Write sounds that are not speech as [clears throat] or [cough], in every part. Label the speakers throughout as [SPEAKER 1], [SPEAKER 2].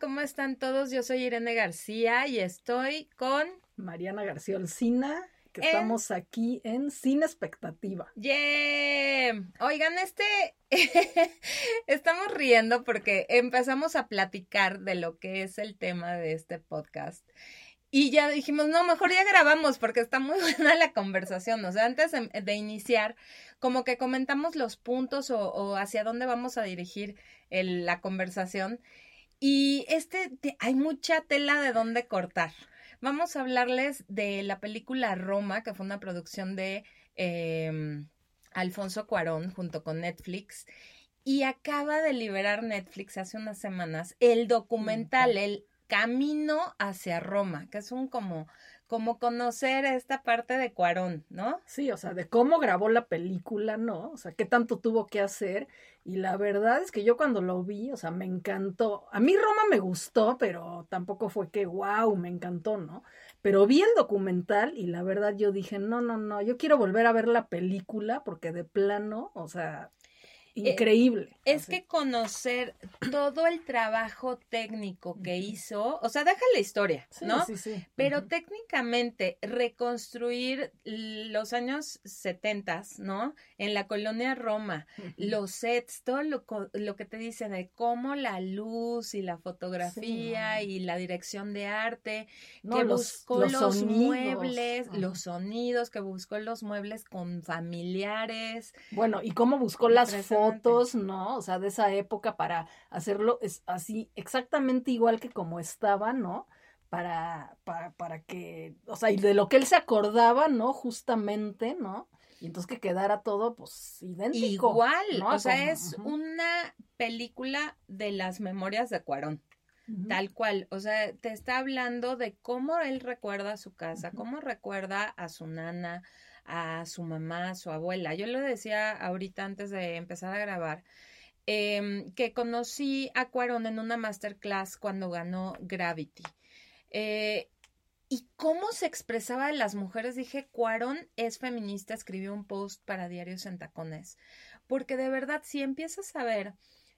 [SPEAKER 1] ¿cómo están todos? Yo soy Irene García y estoy con
[SPEAKER 2] Mariana García Olcina, que estamos aquí en Sin Expectativa.
[SPEAKER 1] ¡Yeah! Oigan, este [laughs] estamos riendo porque empezamos a platicar de lo que es el tema de este podcast. Y ya dijimos, no, mejor ya grabamos porque está muy [laughs] buena la conversación. O sea, antes de, iniciar, como que comentamos los puntos o, hacia dónde vamos a dirigir la conversación. Y este, hay mucha tela de dónde cortar. Vamos a hablarles de la película Roma, que fue una producción de em, Alfonso Cuarón junto con Netflix. Y acaba de liberar Netflix hace unas semanas el documental, el Camino hacia Roma, que es un como como conocer esta parte de Cuarón, ¿no?
[SPEAKER 2] Sí, o sea, de cómo grabó la película, ¿no? O sea, qué tanto tuvo que hacer. Y la verdad es que yo cuando lo vi, o sea, me encantó. A mí Roma me gustó, pero tampoco fue que, wow, me encantó, ¿no? Pero vi el documental y la verdad yo dije, no, no, no, yo quiero volver a ver la película porque de plano, o sea, increíble.
[SPEAKER 1] es que conocer todo el trabajo técnico que hizo, o sea, deja la historia, ¿no? Sí, sí. Pero técnicamente reconstruir los años 70, ¿no? En la colonia Roma, los sets, todo lo, lo, que te dice de cómo la luz y la fotografía y la dirección de arte, que buscó los, muebles, los sonidos, que buscó los muebles con familiares.
[SPEAKER 2] Bueno, y cómo buscó las fotos fotos, ¿no? O sea, de esa época para hacerlo es así exactamente igual que como estaba, ¿no? Para, para, para que, o sea, y de lo que él se acordaba, ¿no? Justamente, ¿no? Y entonces que quedara todo, pues, idéntico.
[SPEAKER 1] Igual, o sea, es una película de las memorias de Cuarón. Tal cual, o sea, te está hablando de cómo él recuerda su casa, cómo recuerda a su nana, a su mamá, a su abuela. Yo le decía ahorita antes de empezar a grabar em, que conocí a Cuarón en una masterclass cuando ganó Gravity. Eh, y cómo se expresaba en las mujeres, dije, Cuarón es feminista, escribió un post para Diarios en Tacones, porque de verdad, si empiezas a ver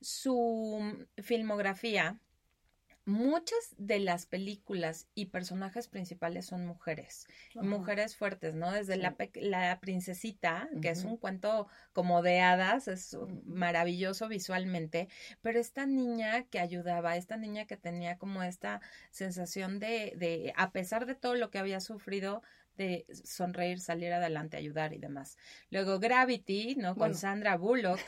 [SPEAKER 1] su filmografía, muchas de las películas y personajes principales son mujeres, mujeres fuertes, ¿no? Desde la, la, princesita, que es un cuento como de hadas, es maravilloso visualmente, pero esta niña que ayudaba, esta niña que tenía como esta sensación de, de a pesar de todo lo que había sufrido, de sonreír, salir adelante, ayudar y demás. Luego Gravity, ¿no? Con Sandra Bullock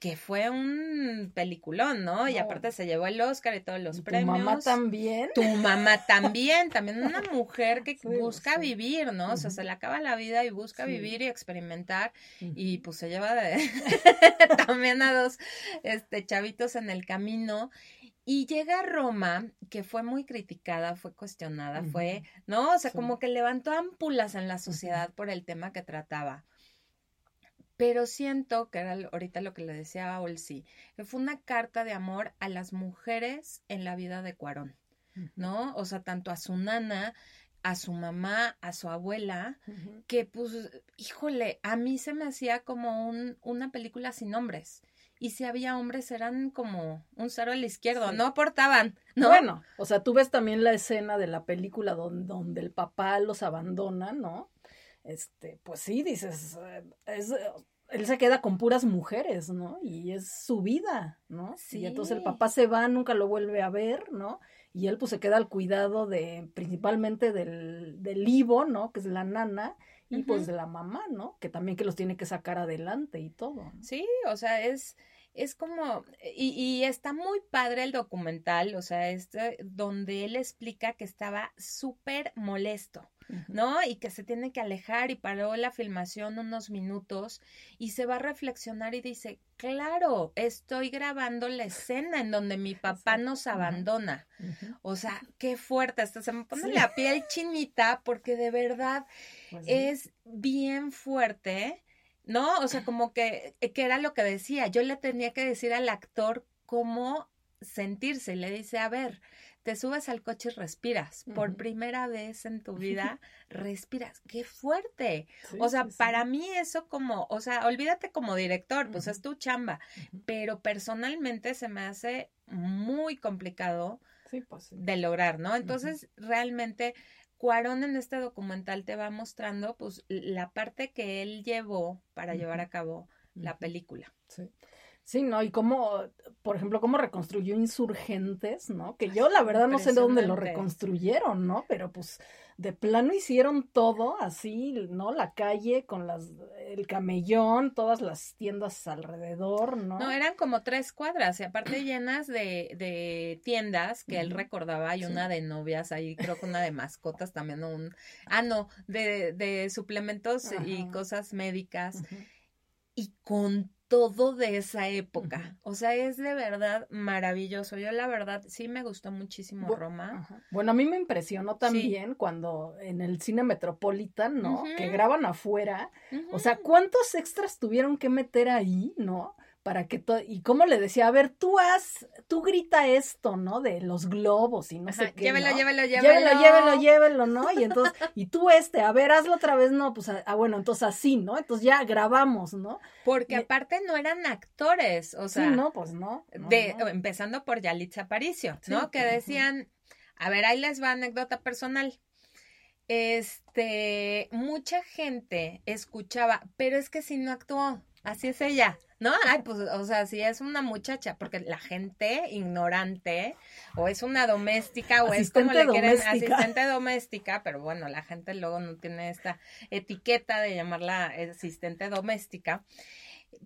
[SPEAKER 1] que fue un peliculón, ¿no? Y aparte se llevó el Oscar y todos los premios.
[SPEAKER 2] ¿Tu mamá también?
[SPEAKER 1] Tu mamá también, también una [laughs] mujer que busca vivir, ¿no? O sea, se le acaba la vida y busca vivir y experimentar y pues se lleva de [laughs] también a dos este chavitos en el camino y llega a Roma, que fue muy criticada, fue cuestionada, fue, ¿no? O sea, como que levantó ámpulas en la sociedad por el tema que trataba pero siento que era ahorita lo que le decía a Olsi, que fue una carta de amor a las mujeres en la vida de Cuarón, ¿no? O sea, tanto a su nana, a su mamá, a su abuela, que pues, híjole, a mí se me hacía como un, una película sin hombres. Y si había hombres, eran como un cero al izquierdo, no aportaban, ¿no?
[SPEAKER 2] Bueno, o sea, tú ves también la escena de la película donde, donde el papá los abandona, ¿no? este, pues sí, dices, eh, es, él se queda con puras mujeres, ¿no? Y es su vida, ¿no? Sí. Y entonces el papá se va, nunca lo vuelve a ver, ¿no? Y él pues se queda al cuidado de, principalmente del, del Ivo, ¿no? Que es la nana, y pues de la mamá, ¿no? Que también que los tiene que sacar adelante y todo.
[SPEAKER 1] Sí, o sea, es, es como, y, y, está muy padre el documental, o sea, este, donde él explica que estaba súper molesto, ¿no? Y que se tiene que alejar y paró la filmación unos minutos y se va a reflexionar y dice, claro, estoy grabando la escena en donde mi papá nos abandona. O sea, qué fuerte, hasta se me pone la piel chinita porque de verdad pues es bien fuerte. ¿no? O sea, como que, que era lo que decía, yo le tenía que decir al actor cómo sentirse le dice, a ver, te subes al coche y respiras. Por primera vez en tu vida, [laughs] respiras. ¡Qué fuerte! o sea, para mí eso como, o sea, olvídate como director, pues es tu chamba. Pero personalmente se me hace muy complicado
[SPEAKER 2] pues
[SPEAKER 1] de lograr, ¿no? Entonces, realmente... Cuarón en este documental te va mostrando pues la parte que él llevó para llevar a cabo la película.
[SPEAKER 2] Sí. Sí, ¿no? Y cómo, por ejemplo, cómo reconstruyó Insurgentes, ¿no? Que yo la verdad no sé de dónde lo reconstruyeron, ¿no? Pero pues de plano hicieron todo así, ¿no? La calle con las, el camellón, todas las tiendas alrededor, ¿no?
[SPEAKER 1] No, eran como tres cuadras y aparte llenas de, de tiendas que él recordaba y una de novias, ahí creo que una de mascotas también, un, ah, no, de, de suplementos y cosas médicas. Y con todo de esa época. O sea, es de verdad maravilloso. Yo la verdad sí me gustó muchísimo Roma.
[SPEAKER 2] Bueno, a mí me impresionó también cuando en el cine Metropolitan, ¿no? Que graban afuera. O sea, ¿cuántos extras tuvieron que meter ahí, ¿no? Para que todo, y cómo le decía, a ver, tú haz, tú grita esto, ¿no? De los globos y no sé qué.
[SPEAKER 1] Llévelo, llévelo,
[SPEAKER 2] llévelo. Llévelo, llévelo, llévelo, ¿no? Y entonces, y tú este, a ver, hazlo otra vez, no, pues, ah, bueno, entonces así, ¿no? Entonces ya grabamos, ¿no?
[SPEAKER 1] Porque aparte no eran actores, o sea.
[SPEAKER 2] Sí, no, pues no.
[SPEAKER 1] de, Empezando por Yalitza Aparicio, ¿no? que decían, a ver, ahí les va anécdota personal. Este, mucha gente escuchaba, pero es que si no actuó, así es ella. No, ay, pues, o sea, si es una muchacha, porque la gente ignorante, o es una doméstica, o es como le quieren, asistente doméstica, pero bueno, la gente luego no tiene esta etiqueta de llamarla asistente doméstica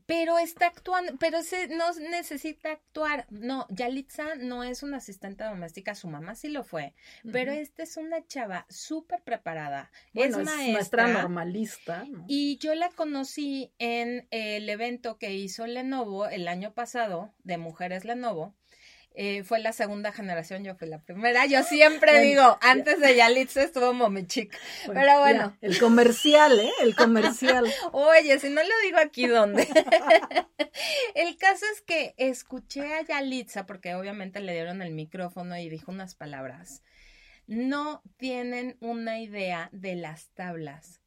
[SPEAKER 1] pero está actuando, pero se, no necesita actuar. No, Yalitza no es una asistente doméstica, su mamá sí lo fue, pero esta es una chava súper preparada. es, maestra,
[SPEAKER 2] normalista.
[SPEAKER 1] Y yo la conocí en el evento que hizo Lenovo el año pasado de Mujeres Lenovo eh, fue la segunda generación, yo fui la primera. Yo siempre digo, antes de Yalitza estuvo Momichic. pero bueno.
[SPEAKER 2] el comercial, ¿eh? El comercial. [laughs]
[SPEAKER 1] Oye, si no lo digo aquí, ¿dónde? [laughs] el caso es que escuché a Yalitza, porque obviamente le dieron el micrófono y dijo unas palabras. No tienen una idea de las tablas,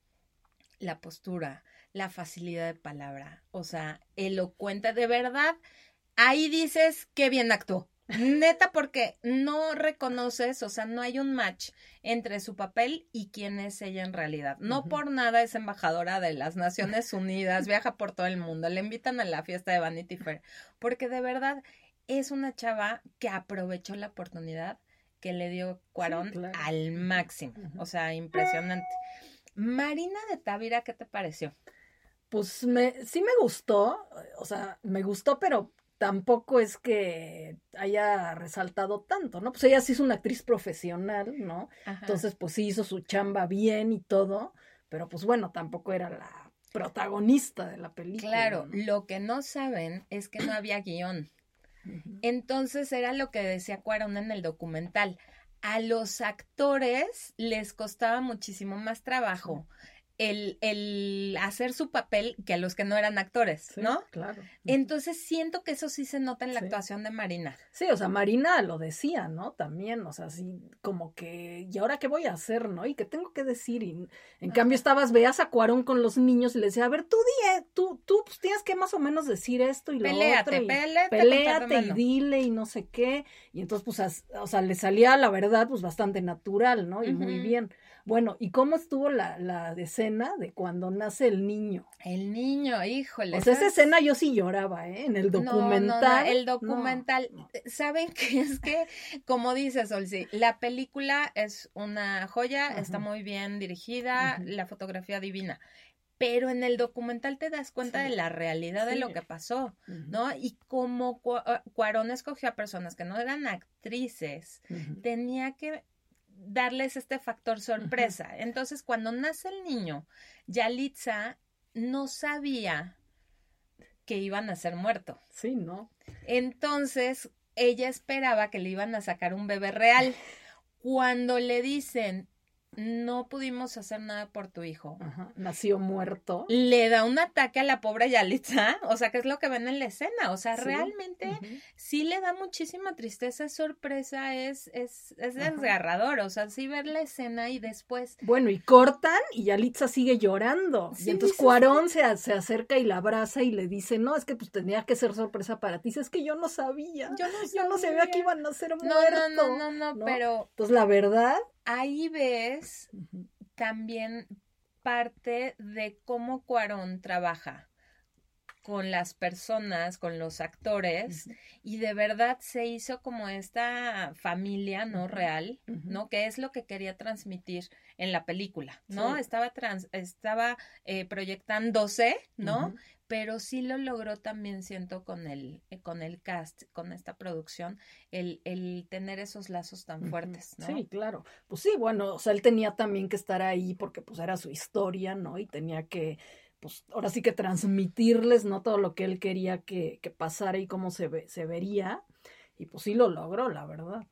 [SPEAKER 1] la postura, la facilidad de palabra, o sea, elocuente, de verdad. Ahí dices qué bien actuó. Neta, porque no reconoces, o sea, no hay un match entre su papel y quién es ella en realidad. No por nada es embajadora de las Naciones Unidas, viaja por todo el mundo, le invitan a la fiesta de Vanity Fair, porque de verdad es una chava que aprovechó la oportunidad que le dio Cuarón al máximo. O sea, impresionante. Marina de Tavira, ¿qué te pareció?
[SPEAKER 2] Pues me, sí me gustó, o sea, me gustó, pero tampoco es que haya resaltado tanto, ¿no? Pues ella sí es una actriz profesional, ¿no? Entonces, pues sí hizo su chamba bien y todo, pero pues bueno, tampoco era la protagonista de la película.
[SPEAKER 1] Claro, lo que no saben es que no había guion. Entonces era lo que decía Cuarón en el documental. A los actores les costaba muchísimo más trabajo el, el, hacer su papel que a los que no eran actores, ¿no?
[SPEAKER 2] Claro.
[SPEAKER 1] Entonces siento que eso sí se nota en la actuación de Marina.
[SPEAKER 2] Sí, o sea, Marina lo decía, ¿no? También, o sea, así como que, ¿y ahora qué voy a hacer, no? ¿Y qué tengo que decir? Y en cambio estabas, veas a Cuarón con los niños y le decía, a ver, tú di, tú, tú pues, tienes que más o menos decir esto y lo otro. Y
[SPEAKER 1] peleate,
[SPEAKER 2] peleate y dile y no sé qué. Y entonces, pues, o sea, le salía la verdad, pues, bastante natural, ¿no? Y muy bien. Bueno, ¿y cómo estuvo la, la escena de cuando nace el niño?
[SPEAKER 1] El niño, híjole.
[SPEAKER 2] Sea, esa escena yo sí lloraba, ¿eh? En el documental.
[SPEAKER 1] el documental, ¿saben [laughs] qué? Es que, como dice Solsi, la película es una joya, está muy bien dirigida, la fotografía divina pero en el documental te das cuenta de la realidad de lo que pasó, ¿no? Y como ah, Cuarón escogió a personas que no eran actrices, tenía que darles este factor sorpresa. Entonces, cuando nace el niño, Yalitza no sabía que iban a ser muerto.
[SPEAKER 2] Sí, ¿no?
[SPEAKER 1] Entonces, ella esperaba que le iban a sacar un bebé real. [laughs] Cuando le dicen, no pudimos hacer nada por tu hijo.
[SPEAKER 2] Ajá, nació muerto.
[SPEAKER 1] Le da un ataque a la pobre Yalitza, o sea, que es lo que ven en la escena, o sea, realmente sí le da muchísima tristeza, es sorpresa, es, es, es desgarrador, o sea, sí ver la escena y después...
[SPEAKER 2] Bueno, y cortan y Yalitza sigue llorando. y entonces Cuarón se, se, acerca y la abraza y le dice, no, es que pues tenía que ser sorpresa para ti, es que yo no sabía, yo no sabía, no sabía que iban a ser muertos.
[SPEAKER 1] No, no, no, no, no, pero...
[SPEAKER 2] Entonces la verdad
[SPEAKER 1] ahí ves también parte de cómo Cuarón trabaja con las personas, con los actores, y de verdad se hizo como esta familia, ¿no? Real, ¿no? Que es lo que quería transmitir en la película, ¿no? Estaba, estaba eh, proyectándose, ¿no? pero sí lo logró también, siento, con el, eh, con el cast, con esta producción, el, el tener esos lazos tan fuertes, ¿no?
[SPEAKER 2] Sí, claro. Pues sí, bueno, o sea, él tenía también que estar ahí porque pues era su historia, ¿no? Y tenía que, pues ahora sí que transmitirles, ¿no? Todo lo que él quería que, que pasara y cómo se, ve, se vería. Y pues sí lo logró, la verdad.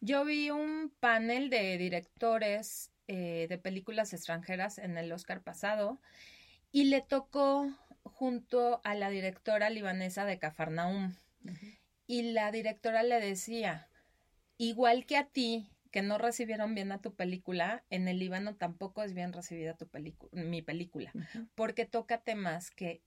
[SPEAKER 1] Yo vi un panel de directores eh, de películas extranjeras en el Oscar pasado y le tocó junto a la directora libanesa de Cafarnaum. Y la directora le decía, igual que a ti, que no recibieron bien a tu película, en el Líbano tampoco es bien recibida tu mi película, porque toca temas que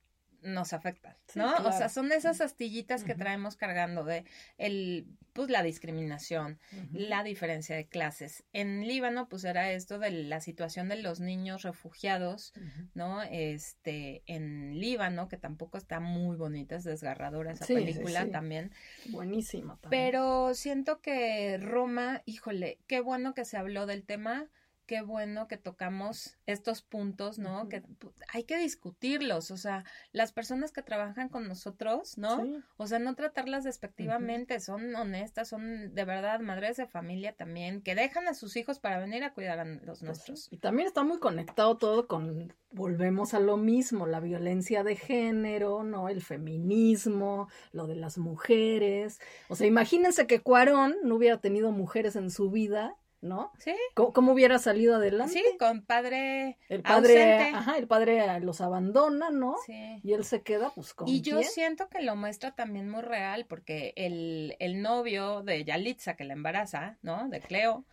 [SPEAKER 1] nos afectan, ¿no? O sea, son esas astillitas que traemos cargando de el, pues la discriminación, la diferencia de clases. En Líbano, pues era esto de la situación de los niños refugiados, ¿no? Este, en Líbano, que tampoco está muy bonita, es desgarradora esa película también.
[SPEAKER 2] Buenísima
[SPEAKER 1] también. Pero siento que Roma, híjole, qué bueno que se habló del tema qué bueno que tocamos estos puntos, ¿no? Que hay que discutirlos, o sea, las personas que trabajan con nosotros, ¿no? O sea, no tratarlas despectivamente, son honestas, son de verdad madres de familia también, que dejan a sus hijos para venir a cuidar a los pues nuestros.
[SPEAKER 2] Y también está muy conectado todo con, volvemos a lo mismo, la violencia de género, ¿no? El feminismo, lo de las mujeres. O sea, imagínense que Cuarón no hubiera tenido mujeres en su vida ¿no?
[SPEAKER 1] Sí.
[SPEAKER 2] ¿Cómo, hubiera salido adelante?
[SPEAKER 1] Sí, con padre.
[SPEAKER 2] El padre, ajá, el padre los abandona, ¿no? Sí. Y él se queda, pues, con.
[SPEAKER 1] Y yo siento que lo muestra también muy real, porque el, el novio de Yalitza, que la embaraza, ¿no? De Cleo,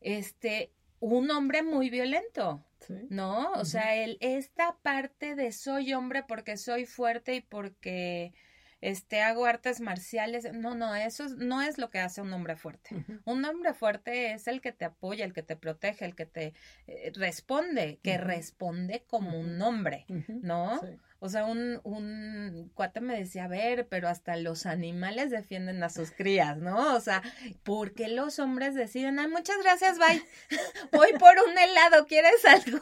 [SPEAKER 1] este, un hombre muy violento. ¿Sí? ¿No? O sea, él, esta parte de soy hombre porque soy fuerte y porque este, hago artes marciales. No, no, eso no es lo que hace un hombre fuerte. Un hombre fuerte es el que te apoya, el que te protege, el que te eh, responde, que responde como un hombre, ¿no? O sea, un, un cuate me decía, a ver, pero hasta los animales defienden a sus crías, ¿no? O sea, ¿por qué los hombres deciden, ay, muchas gracias, bye, [laughs] voy por un helado, ¿quieres algo?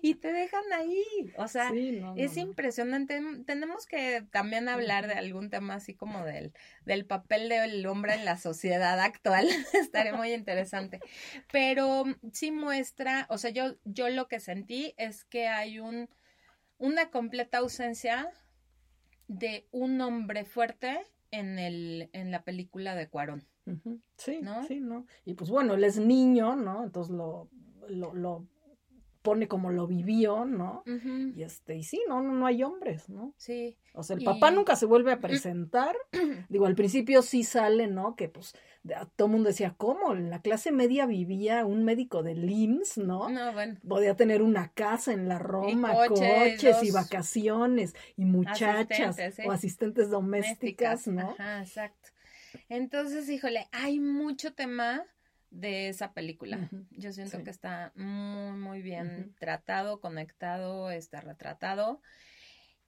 [SPEAKER 1] Y te dejan ahí. O sea, es impresionante. Tenemos que también hablar de algún tema así como del, del papel del hombre en la sociedad actual. [laughs] Estaría muy interesante. Pero sí muestra, o sea, yo, yo lo que sentí es que hay un una completa ausencia de un hombre fuerte en el en la película de Cuarón.
[SPEAKER 2] Sí, ¿no? sí, ¿no? Y pues bueno, él es niño, ¿no? Entonces lo, lo, lo pone como lo vivió, ¿no? Y este, y sí, no, no, no hay hombres, ¿no?
[SPEAKER 1] Sí.
[SPEAKER 2] O sea, el papá nunca se vuelve a presentar. [clears throat] Digo, al principio sí sale, ¿no? Que pues todo el mundo decía, ¿cómo? En la clase media vivía un médico de LIMS, ¿no?
[SPEAKER 1] No, bueno.
[SPEAKER 2] Podía tener una casa en la Roma, coches y vacaciones y muchachas o asistentes domésticas, ¿no?
[SPEAKER 1] Ajá, exacto. Entonces, híjole, hay mucho tema de esa película. Yo siento que está muy, muy bien tratado, conectado, está retratado.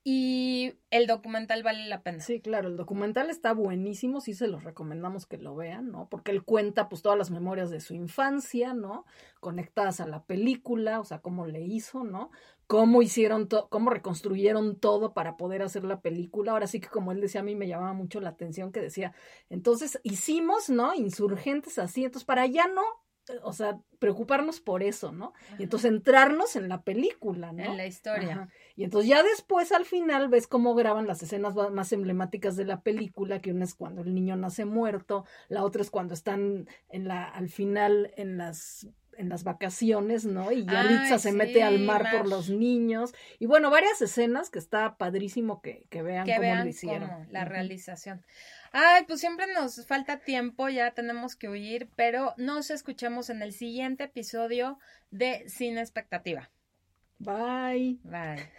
[SPEAKER 1] Y el documental vale la pena.
[SPEAKER 2] Sí, claro, el documental está buenísimo, sí se los recomendamos que lo vean, ¿no? Porque él cuenta pues todas las memorias de su infancia, ¿no? Conectadas a la película, o sea, cómo le hizo, ¿no? Cómo hicieron, todo, cómo reconstruyeron todo para poder hacer la película. Ahora sí que como él decía, a mí me llamaba mucho la atención que decía, entonces hicimos, ¿no? Insurgentes así, entonces para allá no, o sea, preocuparnos por eso, ¿no? Y entonces entrarnos en la película, ¿no?
[SPEAKER 1] En la historia.
[SPEAKER 2] Y entonces ya después al final ves cómo graban las escenas más emblemáticas de la película, que una es cuando el niño nace muerto, la otra es cuando están en la, al final en las en las vacaciones, ¿no? Y Yalitza se mete al mar por los niños. Y bueno, varias escenas que está padrísimo que, que vean cómo lo hicieron.
[SPEAKER 1] la realización. Ay, pues siempre nos falta tiempo, ya tenemos que huir, pero nos escuchamos en el siguiente episodio de Sin Expectativa.
[SPEAKER 2] Bye.
[SPEAKER 1] Bye.